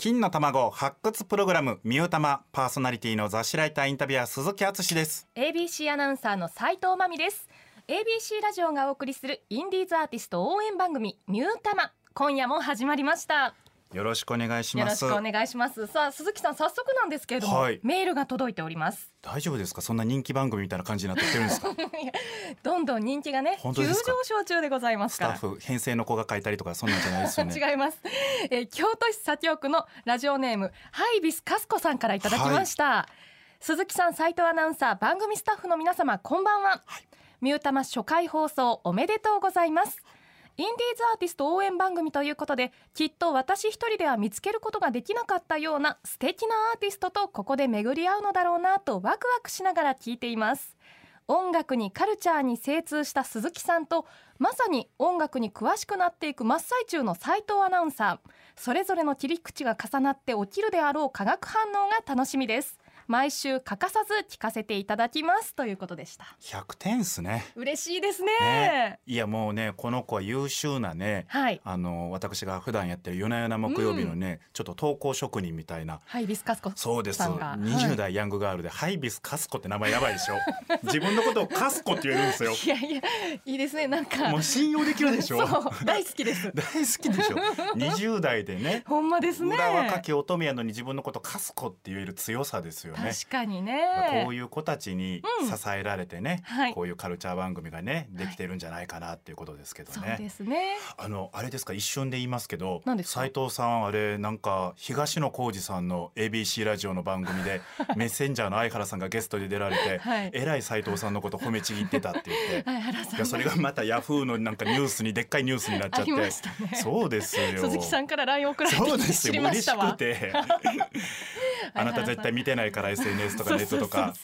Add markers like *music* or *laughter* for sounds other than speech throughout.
金の卵発掘プログラムミュータマパーソナリティの雑誌ライターインタビュアー鈴木敦です。ABC アナウンサーの斉藤真美です。ABC ラジオがお送りするインディーズアーティスト応援番組ミュータマ今夜も始まりました。よろしくお願いしよろしますくお願いします。さあ鈴木さん早速なんですけれども、はい。メールが届いております。大丈夫ですか？そんな人気番組みたいな感じになってきてるんですか？*laughs* どんどん人気がね急上昇中でございますから。スタッフ編成の子が書いたりとかそんなんじゃないですよね。*laughs* 違います、えー京都市左京区のラジオネームハイビスカスコさんからいただきました、鈴木さん斉藤アナウンサー番組スタッフの皆様こんばんは、ミュータマ初回放送おめでとうございますインディーズアーティスト応援番組ということできっと私一人では見つけることができなかったような素敵なアーティストとここで巡り合うのだろうなとワクワクしながら聞いています。音楽にカルチャーに精通した鈴木さんとまさに音楽に詳しくなっていく真っ最中の斉藤アナウンサー。それぞれの切り口が重なって起きるであろう化学反応が楽しみです。毎週欠かさず聞かせていただきますということでした。100点っすね。嬉しいですね。ね。いやもうねこの子は優秀なねはい。あの私が普段やってる夜な夜な木曜日のね、ちょっと投稿職人みたいな。はいビスカスコそうです。さんが20代ヤングガールでハイビスカスコって名前やばいでしょ。*laughs* 自分のことをカスコって言えるんですよ。いやいやいいですね。なんか。もう信用できるでしょ。そう。大好きです。*laughs* 大好きでしょ。20代でねほんまですね。裏若き乙女やのに自分のことカスコって言える強さですよね確かにね。こういう子たちにうん。支えられてね、はい。こういうカルチャー番組がねできてるんじゃないかなっていうことですけどね。そうですね。あのあれですか一瞬で言いますけど斉藤さんあれなんか東野幸治さんの ABC ラジオの番組で *laughs* メッセンジャーの相原さんがゲストで出られて、はい。えらい斉藤さんのこと褒めちぎってたって言って。*laughs* はいやそれがまたヤフーのなんかニュースにでっかいニュースになっちゃって。*laughs* ね。そうですよ。鈴木さんから LINE 送られてそうですよ。嬉ましくて *laughs* あなた絶対見てないから SNS とかネットとか。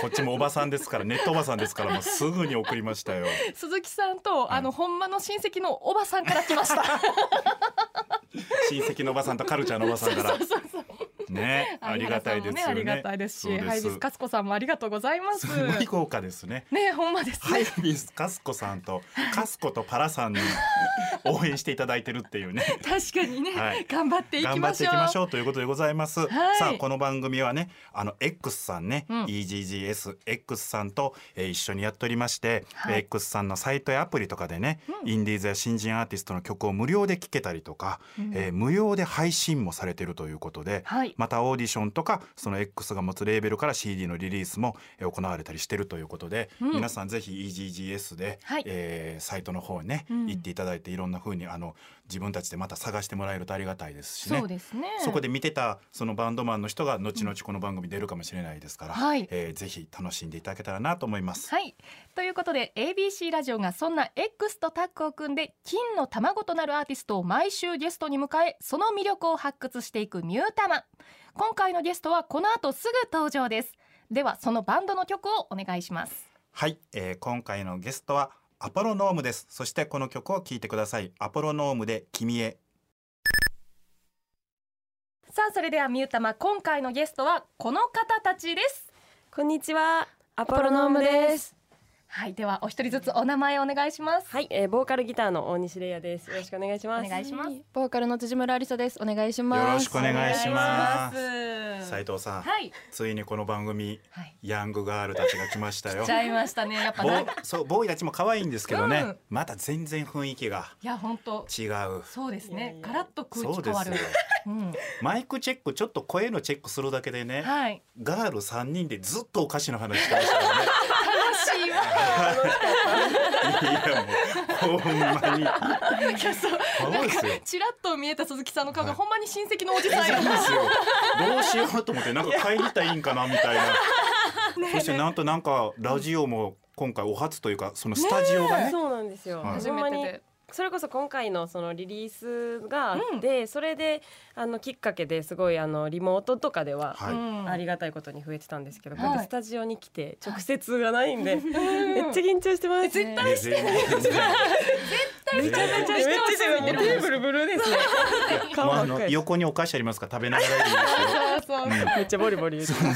こっちもおばさんですからネットおばさんですからもうすぐに送りましたよ。*laughs* 鈴木さんと、あのほんまの親戚のおばさんから来ました。*laughs* 親戚のおばさんとカルチャーのおばさんから。そうそうそうね。*laughs* ありがたいですよね。ありがたいですしハイビスカスコさんもありがとうございます。すごい豪華ですね。ねほんまですね、ハイビスカスコさんとカスコとパラさんに *laughs* 応援していただいてるっていうね。確かにね、はい。頑張っていき頑張っていましょうきましょうということでございます。はい。さあこの番組はねあの X さんね、うん。EGGS X さんと、えー一緒にやっておりまして、はい。えー X さんのサイトやアプリとかでね、インディーズや新人アーティストの曲を無料で聴けたりとか、えー無料で配信もされてるということで、はいまたオーディションとかその X が持つレーベルから CD のリリースもえー行われたりしてるということで、うん。皆さんぜひ EGGS で、はい。えーサイトの方にね、うん。行っていただいていろんな風にあの自分たちでまた探してもらえるとありがたいですしね。ね。そこで見てたそのバンドマンの人が後々この番組出るかもしれないですから、はい。えーぜひ楽しんでいただけたらなと思います。はい。ということで ABC ラジオがそんな X とタッグを組んで金の卵となるアーティストを毎週ゲストに迎えその魅力を発掘していくミュータマ今回のゲストはこの後すぐ登場ですではそのバンドの曲をお願いしますはい、えー今回のゲストはアポロノームです。そしてこの曲を聴いてください。アポロノームで君へ。さあそれではミュータマ今回のゲストはこの方たちですこんにちは、アポロノームです。はいではお一人ずつお名前お願いしますはい、えー、ボーカルギターの大西レイヤです。よろしくお願いします。お願いしますボーカルの辻村ありさです。お願いします。よろしくお願いします斉藤さん、はいついにこの番組はいヤングガールたちが来ましたよ来ち。ゃいましたねやっぱそうボーイたちも可愛いんですけどね、うんまた全然雰囲気がいや本当違う。そうですねガラッと空そうですよ気変わる。うんマイクチェックちょっと声のチェックするだけでね、はいガール3人でずっとお菓子の話してましたからね。もうほんまに。いやそうそうですよ。ちらっと見えた鈴木さんの顔がはいほんまに親戚のおじさんやそうですよ。どうしようと思ってなんか買いに行ったらいいんかなみたいな。そしてなんとなんかラジオも今回お初というかそのスタジオがね。そうなんですよ。初めてでそれこそ今回のそのリリースがあって、それであのきっかけですごいあのリモートとかでは。はい。うんありがたいことに増えてたんですけど、はいこうやってスタジオに来て直接がないんで、めっちゃ緊張してます。絶対してない。絶対めちゃめちゃしてテーブルブルーですね。顔もうあばっかりの横にお菓子ありますから食べながらでいいですよ。そうめっちゃボリボリ言ってま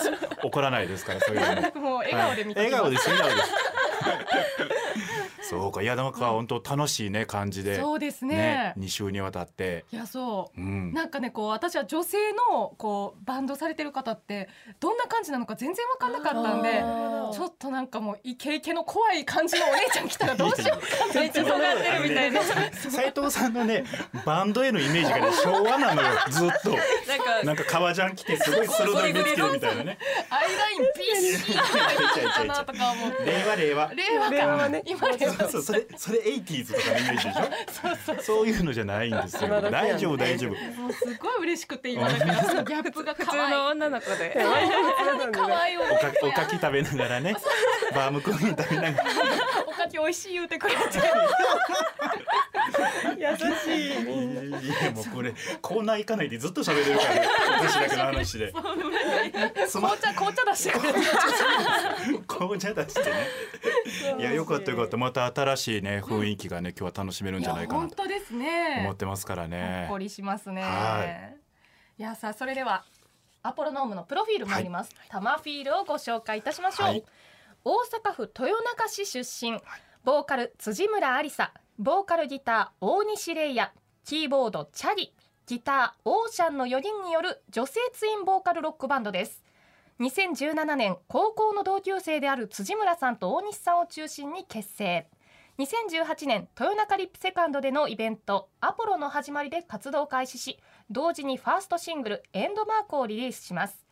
す。怒らないですからそういうの。*laughs* もう笑顔で見てはい笑顔です笑顔です。そうか。いやなんか本当楽しいね感じで。そうですね。2週にわたって。いやそう。うん。なんかねこう私は女性のこうバンドされてる方ってどんな感じなのか全然分かんなかったんでちょっとなんかもうイケイケの怖い感じのお姉ちゃん来たらどうしようかめっ *laughs* ちゃ尖ってるみたいな。*laughs* 斉藤さんのねバンドへのイメージがね *laughs* 昭和なのよずっと。なんかなんか革ジャン着てすごい鋭い目つけるみたいなね。アイラインビシッかなとか思って令和令和。令和ね。今令和。そうそうそれそれエイティーズとかのイメージでしょ？そういうのじゃないんですよ。大丈夫大丈夫。もうすごい嬉しくて今だからギャップが普可愛い通の女の子で。可愛いおおかおかき食べながらねバームクーヘン食べながら。おかき美味しい言うてくれて優しい。いやもうこれコーナー行かないでずっと喋れるからね。私だけの話で。紅茶紅茶出してくれて紅茶出してね。いやよかったよかった。また新しいね雰囲気がね今日は楽しめるんじゃないかな本と当ですね。思ってますからほっねこりしますね。、はい。やさあそれではアポロノームのプロフィール参ります。タマフィールをご紹介いたしましょう。はい。大阪府豊中市出身、ボーカル辻村ありさ、ボーカルギター大西玲也、キーボードチャリ、ギターオーシャンの4人による女性ツインボーカルロックバンドです。2017年高校の同級生である辻村さんと大西さんを中心に結成。2018年豊中リップセカンドでのイベント「アポロの始まり」で活動開始し同時にファーストシングル「エンドマーク」をリリースします。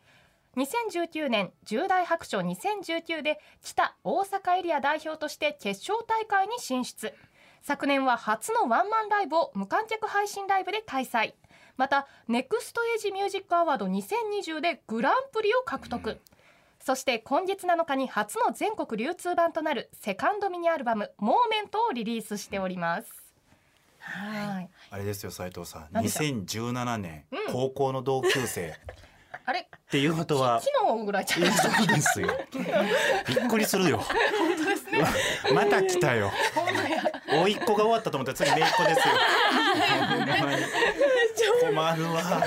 2019年重大白書2019で北大阪エリア代表として決勝大会に進出。昨年は初のワンマンライブを無観客配信ライブで開催。またネクストエイジミュージックアワード2020でグランプリを獲得、そして今月7日に初の全国流通版となるセカンドミニアルバム「モーメント」をリリースしております。はい。あれですよ斉藤さん。何でしょう2017年うん。高校の同級生。っ *laughs* あれ？ていうことは昨日ぐらいちゃいやそうですよ。*laughs* びっくりするよ。*laughs* また来たよ。甥っ子が終わったと思ったら次姪っ子ですよ困るわ。あ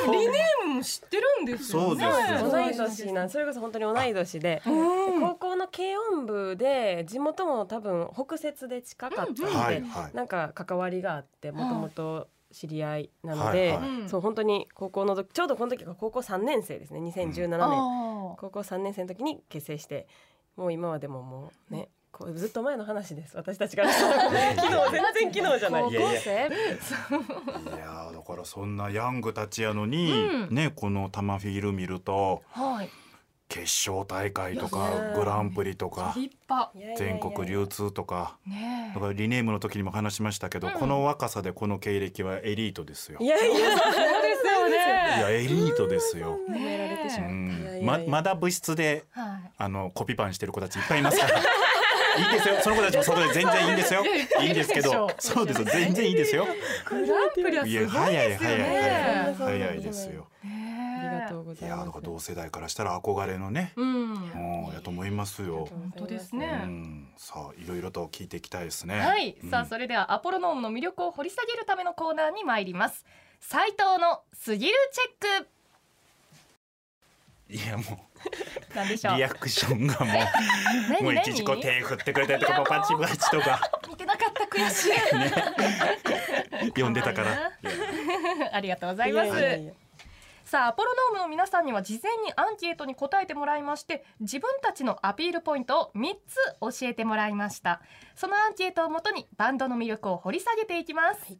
でもリネームも知ってるんですよね。そうです同い年なんそれこそ本当に同い年で、うん。高校の軽音部で地元も多分北摂で近かったので、はいはい。なんか関わりがあってもともと知り合いなので、はいはい。うん。そう本当に高校の時ちょうどこの時が高校3年生ですね2017年、あ高校3年生の時に結成してもう今はでももうねこうずっと前の話です。私たちからしたら。*laughs* 昨日全然昨日じゃない。高校生？いやーだからそんなヤングたちやのに、うん。ねこのタマフィール見るとーはい。決勝大会といかや。グランプリとか全国流通とかねだからリネームの時にも話しましたけど、うん。この若さでこの経歴はエリートですよ。いやいや。そうですよいね。やエリートですよ。褒められてしうまままだ部室ではい。あのコピーパンしてる子たちいっぱいいますから。*laughs* いいですよ。その子たちも外で全然いいんですよ。いいんですけど、そうですよ。全然いいですよ。グランプリはすごいいやですよね。早い早い早いね早いですよ。あねりがとうごいやざいますだから同世代からしたら憧れのね、うん。うんやと思いますよ。本当ですうね。んさあいろいろと聞いていきたいですね。はい、うんさあそれではアポロノームの魅力を掘り下げるためのコーナーに参ります斉藤のすぎるチェックいやもなんでしょう。うリアクションがもう。*laughs* 何もういちいちこう手振ってくれたりとかもうパチパチとか。見てなかった悔しい。読んでたから。*laughs* ありがとうございます。いやいやいや。さあアポロノームの皆さんには事前にアンケートに答えてもらいまして自分たちのアピールポイントを3つ教えてもらいました。そのアンケートをもとにバンドの魅力を掘り下げていきます、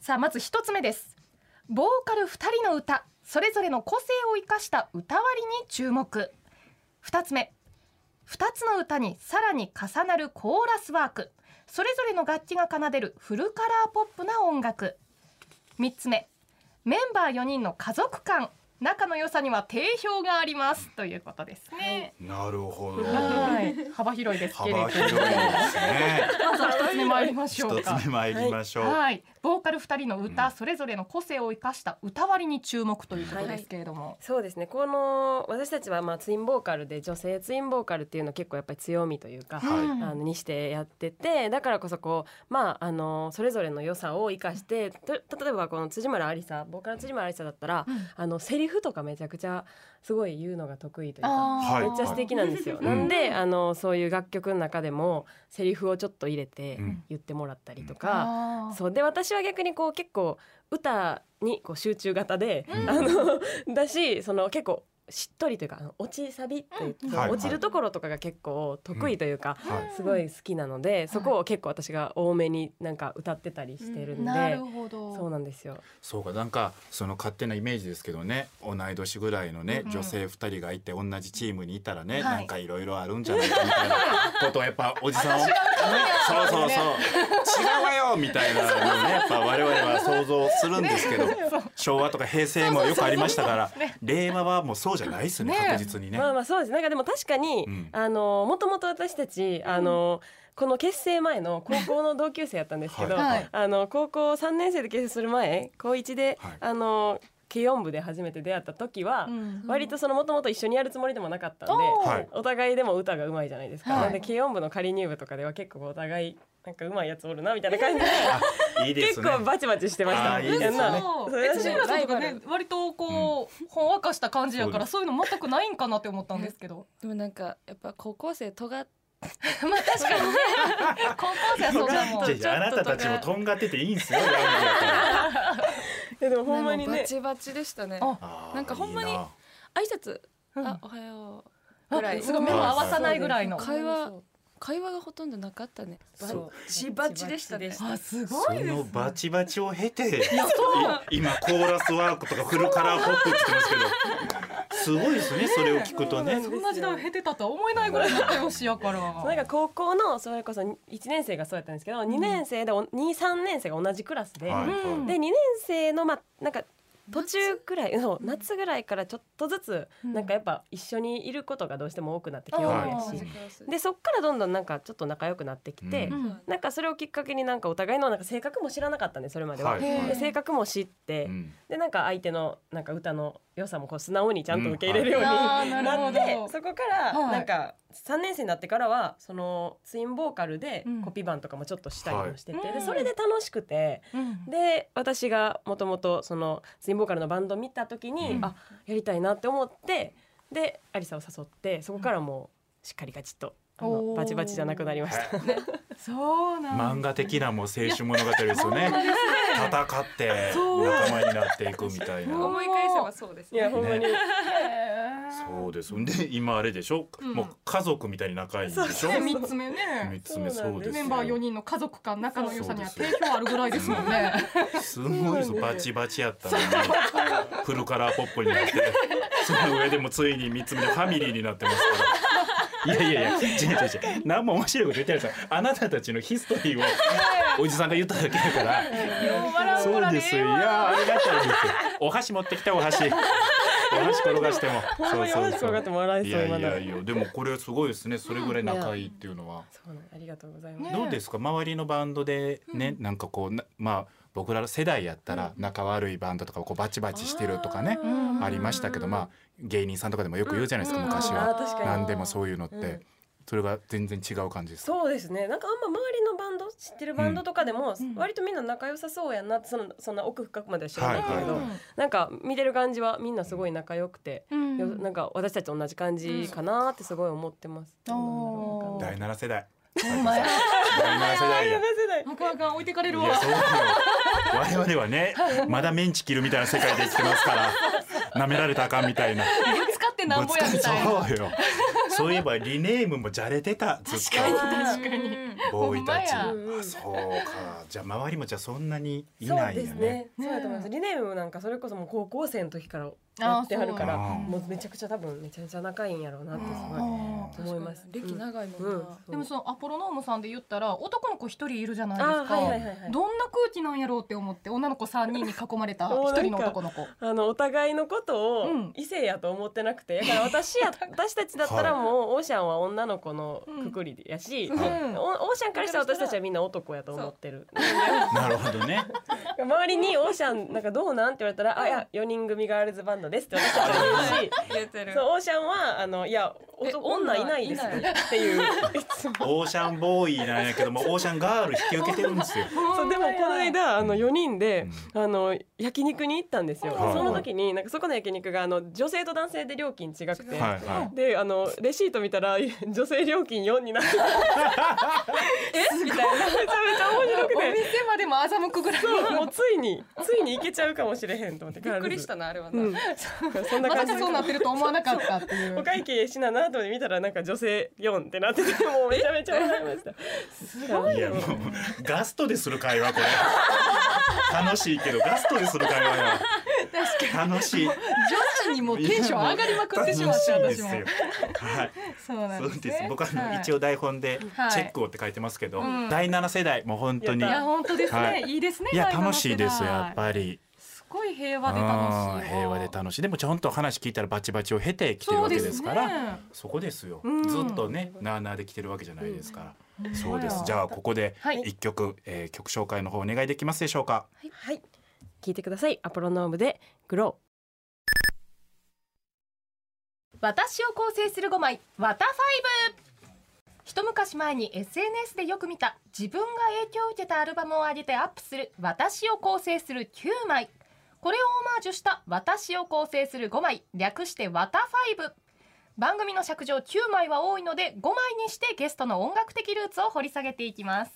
さあまず1つ目です。ボーカル2人の歌それぞれの個性を生かした歌割りに注目2つ目。2つの歌にさらに重なるコーラスワーク。それぞれの楽器が奏でるフルカラーポップな音楽。3つ目。メンバー4人の家族感仲の良さには定評がありますということですね、なるほど。はい、幅広いですけれども。幅広いですね。まずは一つ目参りましょう一かつ目参りましょう。はい、ボーカル2人の歌、それぞれの個性を生かした歌割りに注目ということですけれども、そうですね。この私たちはまあツインボーカルで女性ツインボーカルっていうのは結構やっぱり強みというか、はい。うんあのにしてやっててだからこそこうまああのそれぞれの良さを生かしてと例えばこの辻村ありさボーカルの辻村ありさだったら、うん。あのセリリフとかめちゃくちゃすごい言うのが得意というか。めっちゃ素敵なんですよ。い。なんで、あのそういう楽曲の中でもセリフをちょっと入れてうん。言ってもらったりとか、あー。そう。で私は逆にこう結構歌にこう集中型で、うん。あのだしその結構しっとりというか落ちサビって言って、うん。はい。落ちるところとかが結構得意というか、はい。すごい好きなので、そこを結構私が多めになんか歌ってたりしてるんで、なるほど。そうなんですよ。そうかなんかその勝手なイメージですけどね同い年ぐらいのね、うん女性2人がいて同じチームにいたらね、はい。なんかいろいろあるんじゃないかみたいなことをやっぱおじさんを、ね、そうそうそう。違うわよみたいなねやっぱ我々は想像するんですけど、昭和とか平成もよくありましたから令和はもうそうじゃないですねね確実にね。まあまあそうです。なんかでも確かに、うん。あのもともと私たちあの、この結成前の高校の同級生やったんですけど、あの高校3年生で結成する前高1で、はい。あの軽音部で初めて出会った時は、うん割とそのもともと一緒にやるつもりでもなかったんで、お互いでも歌が上手いじゃないですか、で軽音部の仮入部とかでは結構お互いなんか上手いやつおるなみたいな感じであ *laughs* いいですね。結構バチバチしてました。いいですね。辻村さんとね割とこう、ほんわかした感じやからそそういうの全くないんかなって思ったんですけど。でもなんかやっぱ高校生尖っまあ確かに。ね高校生はそんなも。んじゃあじゃああなたたちもとんがってていいんですよ。*laughs* やでもほんまにね。バチバチでしたね。あ。あーなんかほんまに挨拶？うん。あおはようぐらい。あすごい目も合わさないぐらいの。会話会話がほとんどなかったね。バそう。チバチでしたね。あすごそいですね。のバチバチを経てい今コーラスワークとかフルカラーポップって言ってますけどすごいですねそれを聞くとね。そんな時代を経てたとは思えないぐらい仲良しやから。なんか高校のそれこそ1年生がそうやったんですけど、2年生で23年生が同じクラスで、はいうんで2年生のまなんか途中くらいそう夏ぐらいからちょっとずつ、うん。なんかやっぱ一緒にいることがどうしても多くなってきて、はい。やしでそっからどんどんなんかちょっと仲良くなってきて、うん。うんなんかそれをきっかけになんかお互いのなんか性格も知らなかったんでそれまでは。はい。で性格も知って、うん。でなんか相手のなんか歌の良さもこう素直にちゃんと受け入れるように、うん。はいあーなってどそこからはい。なんか3年生になってからはそのツインボーカルでうん。コピー版とかもちょっとしたりもしてて、はい。でそれで楽しくてうん。で私がもともとそのツインボーカルのバンド見た時に、うん。あやりたいなって思ってでアリサを誘ってそこからもうしっかりガチッとあのバチバチじゃなくなりました。そうなん漫画的なもう青春物語ですよね。戦って仲間になっていくみたいな。思い返せばそうですいやね。ほんまに、そうです。で今あれでしょ、うん。もう家族みたいに仲いいんでしょ？ね。三つ目ね。三つ目そうですそうですよ。メンバー4人の家族間仲の良さには定評あるぐらいですもんね。す。ごいですバチバチやったのに。フルカラーポップになってその上でもついに三つ目でファミリーになってますからいやいやいや *laughs* 違う違う違う何も面白いこと言ってないですよあなたたちのヒストリーを *laughs* おじさんが言っただけだからそうですよいやありがたいですよお箸持ってきたお箸お箸転がしてもほんまに同じ子がっても笑いいそう今ならやいやいやでもこれすごいですねそれぐらい仲いいっていうのは。そうありがとうございます。ねどうですか周りのバンドでね、なんかこうなまあ僕ら世代やったら仲悪いバンドとかこうバチバチしてるとかね、うんありましたけどまあ芸人さんとかでもよく言うじゃないですか、昔は、何でもそういうのって、うん。それが全然違う感じですか？そうですね。なんかあんま周りのバンド知ってるバンドとかでも、ん。割とみんな仲良さそうやなってそのそんな奥深くまでは知らない。けれど、はい。はいなんか見てる感じはみんなすごい仲良くて、うん。よなんか私たちと同じ感じかなってすごい思ってます。第7世代ほんまや。第7世代や世代なかなか置いてかれるわ。我々はね *laughs* まだメンチ切るみたいな世界で生きてますから舐められたらあかんみたいな。ぶつかってなんぼやみたいな。そうよ。そういえばリネームもじゃれてたずっと。確かに確かに。ボーイたちあそうか。じゃあ周りもじゃあそんなにいないんやねですね。そうやと思います。リネームなんかそれこそもう高校生の時からやってはるから、もうめちゃくちゃ多分めちゃめちゃ仲いいんやろうなってすごいあ思います。歴長いもんうん。な、でもそのアポロノームさんで言ったら男の子一人いるじゃないですか、はいはいはいはい。どんな空気なんやろうって思って女の子三人に囲まれた *laughs* 一人の男の子。あのお互いのことをうん。異性やと思ってなくて、だから私や *laughs* 私たちだったらもうオーシャンは女の子のくくりやし、う。ん。おオーシシャンからしたら私たちはみんな男やと思ってる。なるほどね。*laughs* 周りにオーシャンなんかどうなん？って言われたら「あいや4人組ガールズバンドです」って私たちは言うし言ってる。そうオーシャンはあのいや女いないですっていういつも。オーシャンボーイなんやけどもオーシャンガール引き受けてるんですよ。そうでもこの間あの4人で、あの焼肉に行ったんですよ、はいその時になんかそこの焼肉があの女性と男性で料金違くて、はいはであのレシート見たら *laughs* 女性料金4になってたえ？みたいな。めちゃめちゃ面白くおて店までも欺くぐらい。そうもうついについに行けちゃうかもしれへんと思って。びっくりしたなあれはな、うん、そんなま感じ。そうなってると思わなかったっていう。お会計しななと見たらなんか女性4ってなっててもうめちゃめちゃ笑いました。すごい。いやもうガストでする会話これ。楽しいけどガストでする会話や。楽しい。女子にもテンション上がりまくってしまって私も。はい。そうなんそうですですね。僕は一応台本ではいチェックをって書いてますけど、うん。第七世代もう本当に。いや本当ですね、はい。い、いですねいや楽しいですやっぱり。すごい平和でうん楽しい平和で楽しい。でもちゃんと話聞いたらバチバチを経てきてるわけですからそねこですよ、うん。ずっとねなあなあで来てるわけじゃないですから、ん。そうです。じゃあここではい。一曲、えー曲紹介の方お願いできますでしょうか？はい。聞いてください。アポロノームでグロ私を構成する5枚「ワタファイブ。一昔前に SNS でよく見た自分が影響を受けたアルバムを上げてアップする私を構成する9枚これをオマージュした私を構成する5枚。略してワタファイブ。番組の尺上9枚は多いので5枚にしてゲストの音楽的ルーツを掘り下げていきます。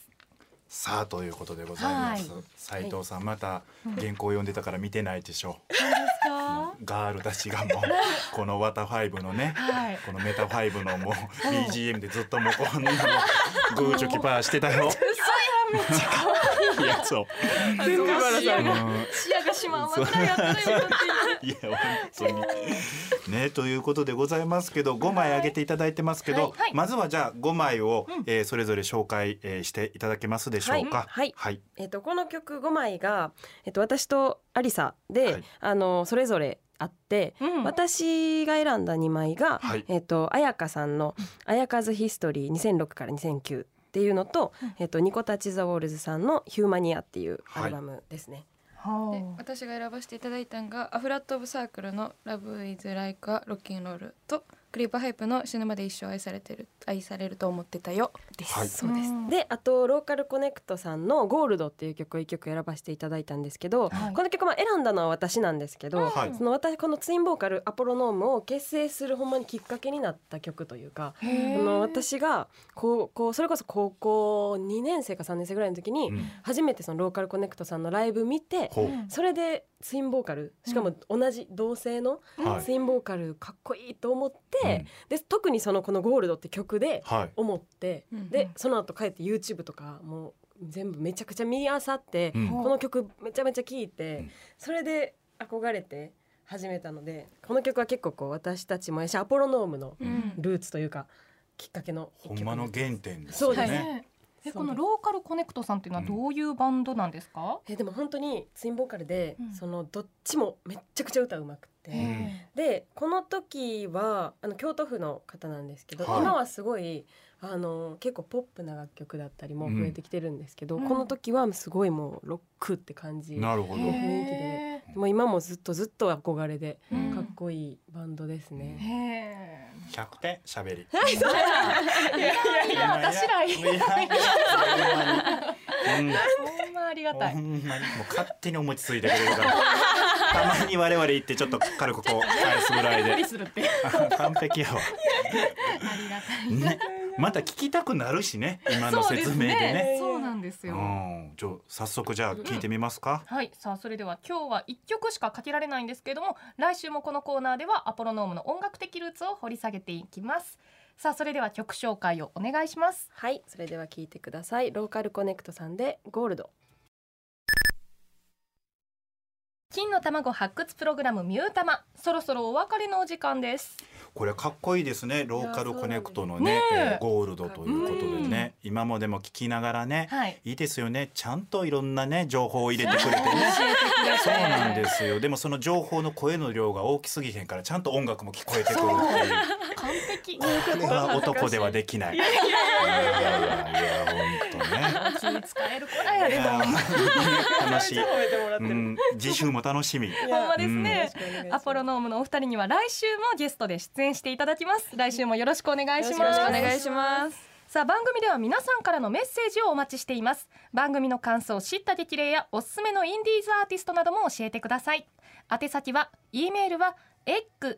さあということでございます。はい。斉藤さんまた原稿を読んでたから見てないでしょ何ですか？ガールたちがもう *laughs* この「ワタファイブのねはい。このメタファイブのもう BGM でずっともうこんなのグーチョキパーしてたよ。いやそう。全部バラさんがうん視野がしまうぐらいやっいや本当に。ねということでございますけど5枚あげていただいてますけど、はい。はい。まずはじゃあ5枚を、えーそれぞれ紹介、えーしていただけますでしょうか？はい。はい。えっとこの曲5枚がえっと私とアリサで、はい。あのそれぞれあって、うん。私が選んだ2枚が、はい。えっと絢香さんの「ayaka's History 2006から2009」っていうのと、えっと NICO Touches the Walls さんの「ヒューマニア」っていうアルバムですね。で私が選ばせていただいたのが a flood of circle の「 LOVE IS LIKE A ROCK'N'ROLL」とクリープハイプの「死ぬまで一生愛されてる愛されると思ってたよ」です。はい。そうです。うん。であとローカルコネクトさんの「ゴールド」っていう曲を一曲選ばせていただいたんですけど、はい。この曲まあ選んだのは私なんですけど、はい。その私このツインボーカルアポロノームを結成するほんまにきっかけになった曲というか、ああの私が高校それこそ高校2年生か3年生ぐらいの時に、うん。初めてそのローカルコネクトさんのライブ見て、ほう。それでツインボーカルしかも同じ同性のはい。ツインボーカルかっこいいと思って、うん。で特にそのこの「ゴールド」って曲ではい。思って、うんでその後帰って YouTube とかもう全部めちゃくちゃ見あさって、うん。この曲めちゃめちゃ聴いて、うん。それで憧れて始めたのでこの曲は結構こう私たちもやしアポロノームのうん。ルーツというかきっかけのほんまの原点ですよそうです。ね。えこのローカルコネクトさんっていうのはどういうバンドなんですか、えでも本当にツインボーカルで、うん。そのどっちもめっちゃくちゃ歌うまくて、ん。でこの時はあの京都府の方なんですけど、はい。今はすごいあの結構ポップな楽曲だったりも増えてきてるんですけど、うん。この時はすごいもうロックって感じ、なるほど。雰囲気でへもう今もずっとずっと憧れでうん。かっこいいバンドですーね。へ100点しゃべり。*laughs* ーいやいや私らいい。ほんまありがたい。ほんまに。もう勝手にお餅ついてくれるから *laughs* たまに我々行ってちょっと軽くこう返すぐらいで。するって。あ *laughs* 完璧やわ、ありがたい。ね、また聞きたくなるしね今の説明でね。そうなんですよ、うん。じゃあ早速じゃあ聞いてみますか、はい。さあそれでは今日は一曲しかかけられないんですけれども来週もこのコーナーではアポロノームの音楽的ルーツを掘り下げていきます。さあそれでは曲紹介をお願いします。はい。それでは聞いてください。ローカルコネクトさんでゴールド金の卵発掘プログラムミュータマそろそろお別れのお時間です。これかっこいいですね。ローカルコネクトのねね。ええーゴールドということでね。今までも聞きながらね、はい。いいですよね。ちゃんといろんなね情報を入れてくれてね。そうなんですよ。でもその情報の声の量が大きすぎへんからちゃんと音楽も聞こえてくるっていう完璧。これは男ではできない。いやいやいや。いや本当ね。気使える子らやでも楽しい。うん、次週も楽しみ。いほんまですね。アポロノームのお二人には来週もゲストで出演していただきます。来週もよろしくお願いしよろますしくお願いします。さあ番組では皆さんからのメッセージをお待ちしています。番組の感想知った激励やおすすめのインディーズアーティストなども教えてください。宛先は e メールは egg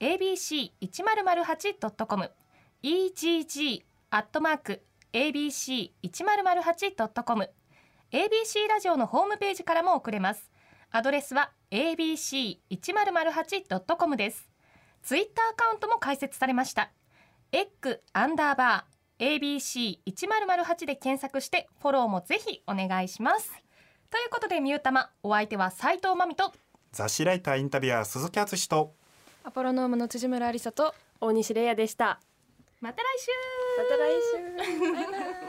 abc 一0 0 8 com egg アットマーク abc 一0 0 8 com ABC ラジオのホームページからも送れます。アドレスは abc 一0 0 8 com です。ツイッターアカウントも開設されました。エッグアンダーバー ABC 一0 0 8で検索してフォローもぜひお願いします。ということでミュータマお相手は斉藤真美と雑誌ライターインタビュアー鈴木敦とアポロノームの辻村ありさと大西玲也でした。また来週また来週。バイバイ